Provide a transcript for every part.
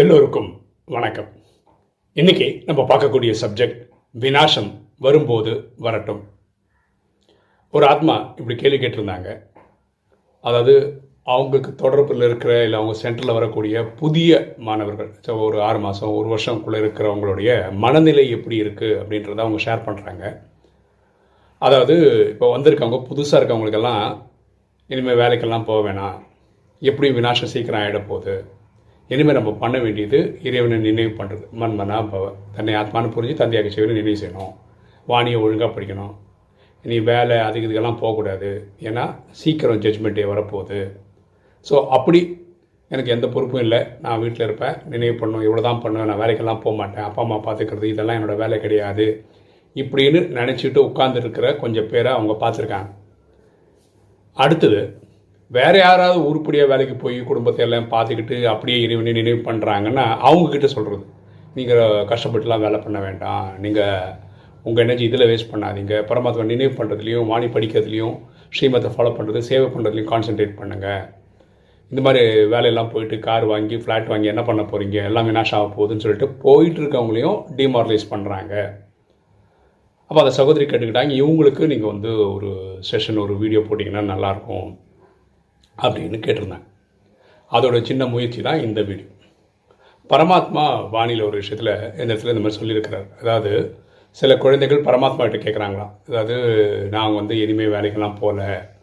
எல்லோருக்கும் வணக்கம். இன்னைக்கு நம்ம பார்க்கக்கூடிய சப்ஜெக்ட் வினாசம் வரும்போது வரட்டும். ஒரு ஆத்மா இப்படி கேள்வி கேட்டிருந்தாங்க. அதாவது அவங்களுக்கு தொடர்பில் இருக்கிற இல்லை அவங்க சென்டரில் வரக்கூடிய புதிய மாணவர்கள் ஸோ ஒரு ஆறு மாதம் ஒரு வருஷம்குள்ளே இருக்கிறவங்களுடைய மனநிலை எப்படி இருக்குது அப்படின்றத அவங்க ஷேர் பண்ணுறாங்க அதாவது இப்போ வந்திருக்கவங்க புதுசாக இருக்கவங்களுக்கெல்லாம் இனிமேல் வேலைக்கெல்லாம் போக வேணாம். எப்படி வினாசம் சீக்கிரம் ஆகிட போகுது இனிமேல் நம்ம பண்ண வேண்டியது இறைவனை நினைவு பண்ணுறது மண்மனா பவ. தன்னை ஆத்மானு புரிஞ்சு தந்தையாக செய்வனை நினைவு செய்யணும். வாணியை ஒழுங்காக படிக்கணும். இனி வேலை அதுக்கு இதுக்கெல்லாம் போகக்கூடாது. ஏன்னா சீக்கிரம் ஜட்ஜ்மெண்ட்டே வரப்போகுது. ஸோ அப்படி எனக்கு எந்த பொறுப்பும் இல்லை. நான் வீட்டில் இருப்பேன். நினைவு பண்ணும் இவ்வளோ தான் பண்ணுவேன். நான் வேலைக்கெல்லாம் போக மாட்டேன். அப்பா அம்மா பார்த்துக்கிறது இதெல்லாம் என்னோடய வேலை கிடையாது. இப்படின்னு நினச்சிட்டு உட்காந்துருக்கிற கொஞ்சம் பேரை அவங்க பார்த்துருக்காங்க. அடுத்தது வேற யாராவது உருப்படியாக வேலைக்கு போய் குடும்பத்தை எல்லாம் பார்த்துக்கிட்டு அப்படியே இறைவனை நினைவு பண்ணுறாங்கன்னா அவங்கக்கிட்ட சொல்கிறது நீங்கள் கஷ்டப்பட்டுலாம் வேலை பண்ண வேண்டாம். நீங்கள் உங்கள் எனர்ஜி இதில் வேஸ்ட் பண்ணாதீங்க. பரமாத்மா நினைவு பண்ணுறதுலையும் வாணி படிக்கிறதுலையும் ஸ்ரீமத்தை ஃபாலோ பண்ணுறது சேவை பண்ணுறதுலையும் கான்சென்ட்ரேட் பண்ணுங்கள் இந்த மாதிரி வேலையெல்லாம் போயிட்டு கார் வாங்கி ஃப்ளாட் வாங்கி என்ன பண்ண போகிறீங்க எல்லாமே நாஷ் ஆக போகுதுன்னு சொல்லிட்டு போயிட்டு இருக்கவங்களையும் டிமாரலைஸ் பண்ணுறாங்க அப்போ அந்த சகோதரி கேட்டுக்கிட்டாங்க இவங்களுக்கு நீங்கள் வந்து ஒரு செஷன் ஒரு வீடியோ போட்டிங்கன்னா நல்லாயிருக்கும் அப்படின்னு கேட்டிருந்தாங்க அதோட சின்ன முயற்சி தான் இந்த வீடியோ. பரமாத்மா வானிலை ஒரு விஷயத்தில் இந்த இடத்துல இந்த மாதிரி சொல்லியிருக்கிறார். அதாவது சில குழந்தைகள் பரமாத்மா கிட்ட கேட்குறாங்களாம் அதாவது நாங்கள் வந்து இனிமேல் வேலைக்கெல்லாம் போகல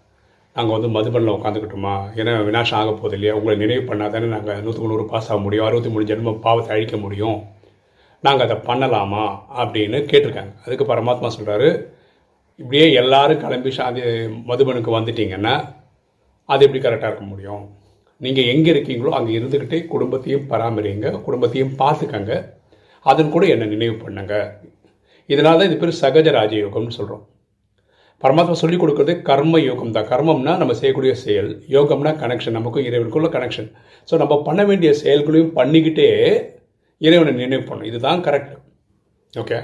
நாங்கள் வந்து மதுபனில் உட்காந்துக்கிட்டோமா? ஏன்னா வினாசம் ஆக போகுது இல்லையா? உங்களை நினைவு பண்ணால் தானே நாங்கள் நூற்றுக்கு நூறு பாஸ் ஆக முடியும். அறுபத்தி மூணு ஜென்ம பாவத்தை அழிக்க முடியும். நாங்கள் அதை பண்ணலாமா? அப்படின்னு கேட்டிருக்காங்க. அதுக்கு பரமாத்மா சொல்கிறாரு இப்படியே எல்லோரும் கிளம்பி சாந்தி மதுபனுக்கு வந்துட்டிங்கன்னா அது எப்படி கரெக்டாக இருக்க முடியும்? நீங்கள் எங்கே இருக்கீங்களோ அங்கே இருந்துக்கிட்டே குடும்பத்தையும் பராமரிங்க குடும்பத்தையும் பார்த்துக்கங்க அதன் கூட என்னை நினைவு பண்ணுங்க. இதனால தான் இது பேர் சகஜ ராஜயோகம்னு சொல்கிறோம் பரமாத்மா சொல்லிக் கொடுக்குறது கர்ம யோகம் தான். கர்மம்னா நம்ம செய்யக்கூடிய செயல் யோகம்னா கனெக்ஷன் நமக்கும் இறைவனுக்குள்ள கனெக்ஷன் ஸோ நம்ம பண்ண வேண்டிய செயல்களையும் பண்ணிக்கிட்டே இறைவனை நினைவு பண்ணும் இதுதான் கரெக்ட் ஓகே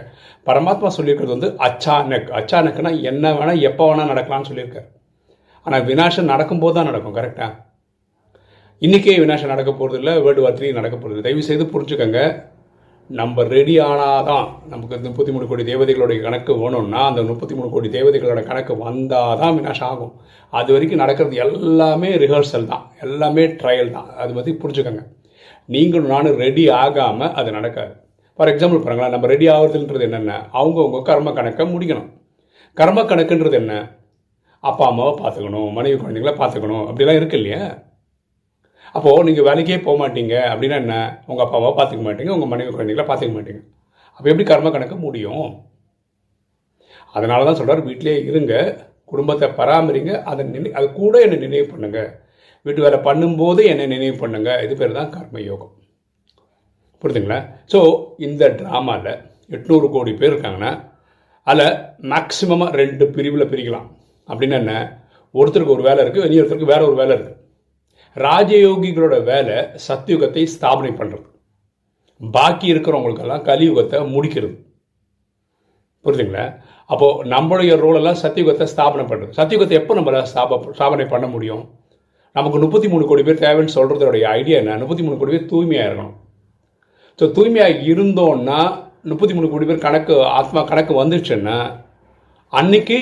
பரமாத்மா சொல்லியிருக்கிறது வந்து அச்சானக். அச்சானக்னா என்ன வேணால் எப்போ வேணால் நடக்கலாம்னு சொல்லியிருக்காரு. ஆனால் வினாசம் நடக்கும்போது தான் நடக்கும் கரெக்டாக இன்றைக்கே வினாசம் நடக்க போகிறது இல்லை வேர்ல்டு வார் த்ரீ நடக்க போகிறது தயவு செய்து புரிஞ்சுக்கோங்க. நம்ம ரெடி ஆனாதான் நமக்கு முப்பத்தி மூணு கோடி தேவதைகளுடைய கணக்கு வேணும்னா அந்த முப்பத்தி மூணு கோடி தேவதைகளோட கணக்கு வந்தால் தான் வினாசம் ஆகும். அது வரைக்கும் நடக்கிறது எல்லாமே ரிஹர்சல் தான். எல்லாமே ட்ரையல் தான். அது பற்றி புரிஞ்சுக்கோங்க. நீங்களும் நானும் ரெடி ஆகாமல் அது நடக்காது. ஃபார் எக்ஸாம்பிள் பாருங்களேன் நம்ம ரெடி ஆகுறதுன்றது என்னென்ன? அவங்கவுங்க கர்ம கணக்கை முடிக்கணும். கர்ம கணக்குன்றது என்ன? அப்பா அம்மாவை பார்த்துக்கணும் மனைவி குழந்தைங்கள பார்த்துக்கணும் அப்படிலாம் இருக்கு இல்லையா? அப்போது நீங்கள் வேலைக்கே போக மாட்டீங்க அப்படின்னா என்ன? உங்கள் அப்பா அம்மாவை பார்த்துக்க மாட்டீங்க உங்கள் மனைவி குழந்தைங்கள பார்த்துக்க மாட்டீங்க. அப்போ எப்படி கர்ம கணக்கு முடியும்? அதனால தான் சொல்கிறார் வீட்டிலே இருங்க குடும்பத்தை பராமரிங்க அதை நினை அது கூட என்னை நினைவு பண்ணுங்கள் வீட்டு வேலை பண்ணும்போது என்னை நினைவு பண்ணுங்க. இது பேர் தான் கர்ம யோகம் புரிதுங்களா ஸோ இந்த ட்ராமாவில் எட்நூறு கோடி பேர் இருக்காங்கன்னா அதில் மேக்சிமமாக ரெண்டு பிரிவில் பிரிக்கலாம். அப்படின்னு என்ன? ஒருத்தருக்கு ஒரு வேலை இருக்குது இனி ஒருத்தருக்கு வேற ஒரு வேலை இருக்குது ராஜயோகிகளோட வேலை சத்தியுகத்தை ஸ்தாபனை பண்ணுறது பாக்கி இருக்கிறவங்களுக்கெல்லாம் கலியுகத்தை முடிக்கிறது. புரியுதுங்களா அப்போது நம்மளுடைய ரோலெல்லாம் சத்தியுகத்தை ஸ்தாபனை பண்ணுறது சத்தியுகத்தை எப்போ நம்ம ஸ்தாப ஸ்தாபனை பண்ண முடியும்? நமக்கு முப்பத்தி மூணு கோடி பேர் தேவைன்னு சொல்கிறதோடைய ஐடியா என்ன? முப்பத்தி மூணு கோடி பேர் தூய்மையாக இருக்கணும் ஸோ தூய்மையாக இருந்தோன்னா முப்பத்தி மூணு கோடி பேர் கணக்கு ஆத்மா கணக்கு வந்துச்சுன்னா அன்னைக்கு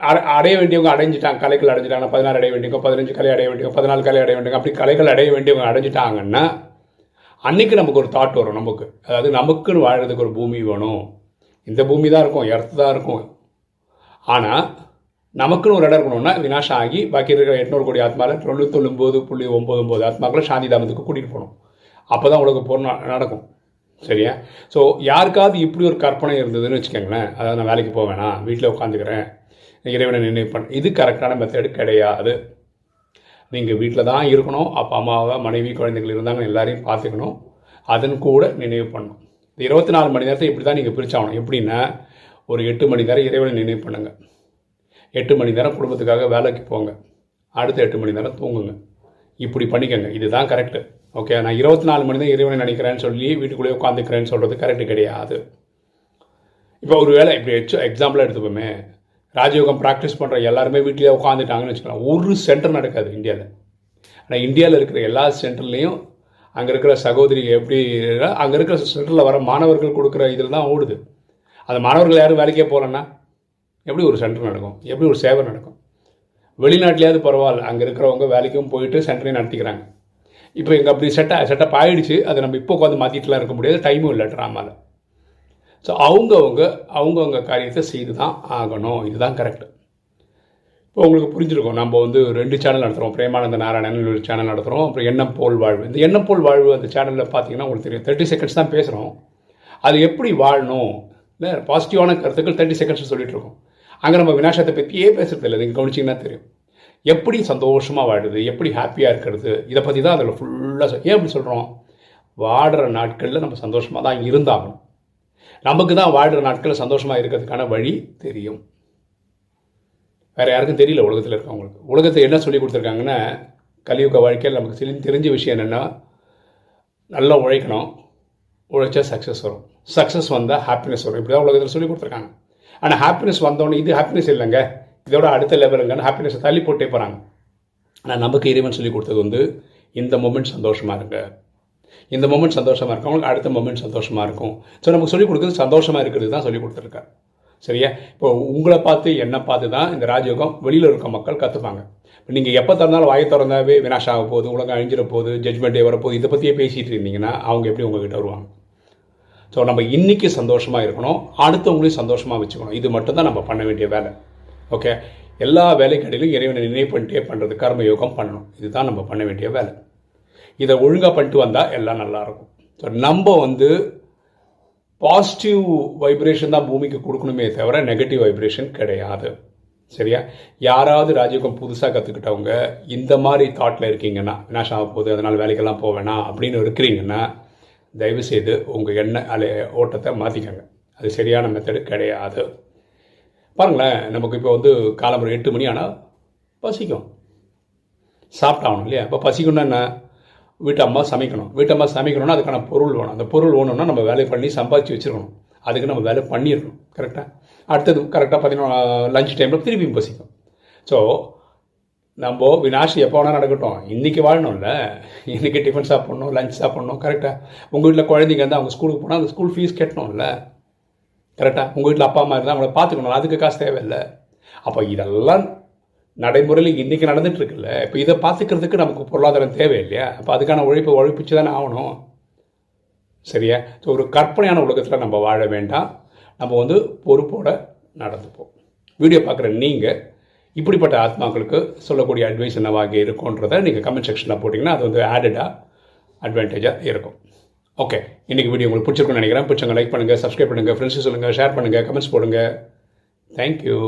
அடைய வேண்டியவங்க அடைஞ்சிட்டாங்க கலைகள் அடைஞ்சிட்டாங்க பதினாறு அடைய வேண்டியவங்க பதினஞ்சு கலை அடைய வேண்டியவங்க பதினாலு கலை அடைய வேண்டியவங்க அப்படி கலைகள் அடைய வேண்டியவங்க அடைஞ்சிட்டாங்கன்னா அன்னைக்கு நமக்கு ஒரு தாட் வரும் நமக்கு. அதாவது நமக்குன்னு வாழறதுக்கு ஒரு பூமி வேணும். இந்த பூமி தான் இருக்கும் எர்த்து தான் இருக்கும். ஆனால் நமக்குன்னு ஒரு இடம் இருக்கணும்னா வினாஷம் ஆகி பாக்கி இருக்கிற எட்நூறு கோடி ஆத்மாவில் தொண்ணூத்தொன்பது புள்ளி ஒம்பது ஒம்பது ஆத்மாக்களை சாந்தி தாமத்துக்கு கூட்டிகிட்டு போகணும். அப்போ தான் உலக போர் நடக்கும். சரியா? ஸோ யாருக்காவது இப்படி ஒரு கற்பனை இருந்ததுன்னு வச்சுக்கோங்களேன். அதாவது நான் வேலைக்கு போவேணா வீட்டில் உட்காந்துக்கிறேன் இறைவனை நினைவு பண்ண இது கரெக்டான மெத்தடு கிடையாது. நீங்கள் வீட்டில் தான் இருக்கணும். அப்பா அம்மாவை மனைவி குழந்தைகள் இருந்தாங்க எல்லாரையும் பார்த்துக்கணும். அதன் கூட நினைவு பண்ணணும். இந்த இருபத்தி நாலு மணி நேரத்தை இப்படி தான் நீங்கள் பிரிச்சாகணும். எப்படின்னா ஒரு எட்டு மணி நேரம் இறைவனை நினைவு பண்ணுங்கள் எட்டு மணி நேரம் குடும்பத்துக்காக வேலைக்கு போங்க. அடுத்த எட்டு மணி நேரம் தூங்குங்க. இப்படி பண்ணிக்கோங்க. இதுதான் கரெக்டு ஓகே நான் இருபத்தி நாலு மணி தான் இறைவனை நினைக்கிறேன்னு சொல்லி வீட்டுக்குள்ளேயே உட்காந்துக்கிறேன்னு சொல்கிறது கரெக்டு கிடையாது. இப்போ ஒரு வேலை இப்படி எக்ஸாம்பிளாக எடுத்துப்போமே. ராஜயோகம் ப்ராக்டிஸ் பண்ணுற எல்லாருமே வீட்டிலே உட்காந்துட்டாங்கன்னு வச்சுக்கலாம். ஒரு சென்டர் நடக்காது இந்தியாவில் ஆனால் இந்தியாவில் இருக்கிற எல்லா சென்டர்லேயும் அங்கே இருக்கிற சகோதரி எப்படி அங்கே இருக்கிற சென்டரில் வர மாணவர்கள் கொடுக்குற இதில் தான் ஓடுது. அந்த மாணவர்கள் யாரும் வேலைக்கே போகலன்னா எப்படி ஒரு சென்டர் நடக்கும்? எப்படி ஒரு சேவை நடக்கும்? வெளிநாட்டிலேயாவது பரவாயில்ல அங்கே இருக்கிறவங்க வேலைக்கும் போயிட்டு சென்டரையும் நடத்திக்கிறாங்க. இப்போ எங்கள் அப்படி செட்டா செட்டப் ஆகிடுச்சு அதை நம்ம இப்போ உட்காந்து மாற்றிட்டுலாம் இருக்க முடியாது. டைமும் இல்லை ட்ராமாவில் ஸோ அவங்கவுங்க அவங்கவுங்க காரியத்தை செய்து தான் ஆகணும். இதுதான் கரெக்டு இப்போ உங்களுக்கு புரிஞ்சிருக்கும். நம்ம வந்து ரெண்டு சேனல் நடத்துகிறோம் பிரேமானந்த நாராயணன் ஒரு சேனல் நடத்துகிறோம் அப்புறம் எண்ணம் போல் வாழ்வு. இந்த எண்ணம் போல் வாழ்வு அந்த சேனலில் பார்த்தீங்கன்னா உங்களுக்கு தெரியும். தேர்ட்டி செகண்ட்ஸ் தான் பேசுகிறோம் அது எப்படி வாழணும்? இல்லை பாசிட்டிவான கருத்துக்கள் தேர்ட்டி செகண்ட்ஸ் சொல்லிட்டு இருக்கோம். அங்கே நம்ம வினாசத்தை பற்றியே பேசுறது இல்லை. நீங்கள் கவனிச்சிங்கன்னா தெரியும். எப்படி சந்தோஷமாக வாழுது? எப்படி ஹாப்பியாக இருக்கிறது? இதை பற்றி தான் அதில் ஃபுல்லாக ஏன் அப்படி சொல்கிறோம் வாடுற நாட்களில் நம்ம சந்தோஷமாக தான் இருந்தாகணும். நமக்கு தான் வாழ்கிற நாட்களில் சந்தோஷமாக இருக்கிறதுக்கான வழி தெரியும். வேறு யாருக்கும் தெரியல உலகத்தில் இருக்கவங்களுக்கு. உலகத்தை என்ன சொல்லி கொடுத்துருக்காங்கன்னா கலியுக வாழ்க்கையில் நமக்கு தெரி தெரிஞ்ச விஷயம் என்னென்னா நல்லா உழைக்கணும். உழைச்சா சக்ஸஸ் வரும். சக்ஸஸ் வந்தால் ஹாப்பினஸ் வரும். இப்படி தான் உலகத்தில் சொல்லி கொடுத்துருக்காங்க. ஆனால் ஹாப்பினஸ் வந்தோடனே இது ஹாப்பினஸ் இல்லைங்க. இதோட அடுத்த லெவலுங்கன்னு ஹாப்பினஸை தள்ளி போட்டே போகிறாங்க ஆனால் நமக்கு இறைவன் சொல்லி கொடுத்தது வந்து இந்த மூமெண்ட் சந்தோஷமாக இருங்க. இந்த மூமெண்ட் சந்தோஷமாக இருக்கவங்களுக்கு அடுத்த மூமெண்ட் சந்தோஷமாக இருக்கும். ஸோ நமக்கு சொல்லிக் கொடுக்குறது சந்தோஷமாக இருக்கிறது தான் சொல்லி கொடுத்துருக்காரு. சரியா? இப்போ உங்களை பார்த்து என்னை பார்த்து தான் இந்த ராஜயோகம் வெளியில் இருக்க மக்கள் கற்றுப்பாங்க இப்போ நீங்கள் எப்போ திறந்தாலும் வாயை திறந்தாவே வினாஷ் ஆக போகுது உலகம் அழிஞ்சிட போகுது ஜட்மெண்ட் வரப்போகுது இதை பற்றியே பேசிகிட்டு இருந்தீங்கன்னா அவங்க எப்படி உங்ககிட்ட வருவாங்க? ஸோ நம்ம இன்றைக்கி சந்தோஷமாக இருக்கணும் அடுத்தவங்களையும் சந்தோஷமாக வச்சுக்கணும். இது மட்டும்தான் நம்ம பண்ண வேண்டிய வேலை. ஓகே எல்லா வேலைக்கடையிலும் இறைவனை நினைவு பண்ணிட்டே பண்ணுறது கர்ம யோகம் பண்ணணும். இதுதான் நம்ம பண்ண வேண்டிய வேலை. இதை ஒழுங்காக பண்ணிட்டு வந்தால் எல்லாம் நல்லாயிருக்கும். ஸோ நம்ம வந்து பாசிட்டிவ் வைப்ரேஷன் தான் பூமிக்கு கொடுக்கணுமே தவிர நெகட்டிவ் வைப்ரேஷன் கிடையாது. சரியா? யாராவது ராஜயோகம் புதுசாக கற்றுக்கிட்டவங்க இந்த மாதிரி தாட்டில் இருக்கீங்கன்னா வினாஷம் ஆக போகுது அதனால் வேலைக்கெல்லாம் போக அப்படின்னு இருக்கிறீங்கன்னா தயவுசெய்து உங்கள் எண்ணெய் அலை ஓட்டத்தை மாற்றிக்கோங்க அது சரியான மெத்தடு கிடையாது. பாருங்களேன் நமக்கு இப்போ வந்து காலம்பரம் எட்டு மணி ஆனால் பசிக்கும். சாப்பிட்டாகணும் இல்லையா? இப்போ பசிக்கணும்னா என்ன? வீட்டம்மா சமைக்கணும். வீட்டம்மா சமைக்கணும்னா அதுக்கான பொருள் வேணும். அந்த பொருள் வேணும்னா நம்ம வேலை பண்ணி சம்பாதிச்சு வச்சுருக்கணும். அதுக்கு நம்ம வேலை பண்ணிடணும். கரெக்டாக அடுத்தது கரெக்டாக பார்த்தீங்கன்னா லஞ்ச் டைமில் திருப்பியும் பசிக்கும். ஸோ நம்ம வினாஷி எப்போ வேணால் நடக்கட்டும். இன்றைக்கி வாழணும்ல. இன்றைக்கி டிஃபன் சாப்பிட்ணும் லஞ்ச் சாப்பிட்ணும். கரெக்டாக உங்கள் வீட்டில் குழந்தைங்க இருந்தால் அவங்க ஸ்கூலுக்கு போனால் அந்த ஸ்கூல் ஃபீஸ் கட்டணும்ல. கரெக்டாக உங்கள் வீட்டில் அப்பா அம்மா இருந்தால் அவங்கள பார்த்துக்கணும். அதுக்கு காசு தேவையில்லை. அப்போ இதெல்லாம் நடைமுறையில் இன்றைக்கி நடந்துட்டு இருக்குல்ல இப்போ இதை பார்த்துக்கிறதுக்கு நமக்கு பொருளாதாரம் தேவை இல்லையா அப்போ அதுக்கான உழைப்பை உழைப்பிச்சு தானே ஆகணும். சரியா? ஸோ ஒரு கற்பனையான உலகத்தில் நம்ம வாழ வேண்டாம். நம்ம வந்து பொறுப்போடு நடந்துப்போம். வீடியோ பார்க்குற நீங்கள் இப்படிப்பட்ட ஆத்மாக்களுக்கு சொல்லக்கூடிய அட்வைஸ் என்னவாக இருக்கும்ன்றதை நீங்கள் கமெண்ட் செக்ஷனில் போட்டிங்கன்னா அது வந்து ஆடடாக அட்வான்டேஜாக இருக்கும். ஓகே இன்றைக்கி வீடியோ உங்களுக்கு பிடிச்சிருக்குன்னு நினைக்கிறேன். பிடிச்சவங்க லைக் பண்ணுங்கள் சப்ஸ்கிரைப் பண்ணுங்கள் ஃப்ரெண்ட்ஸு சொல்லுங்கள் ஷேர் பண்ணுங்கள் கமெண்ட்ஸ் போடுங்க. தேங்க்யூ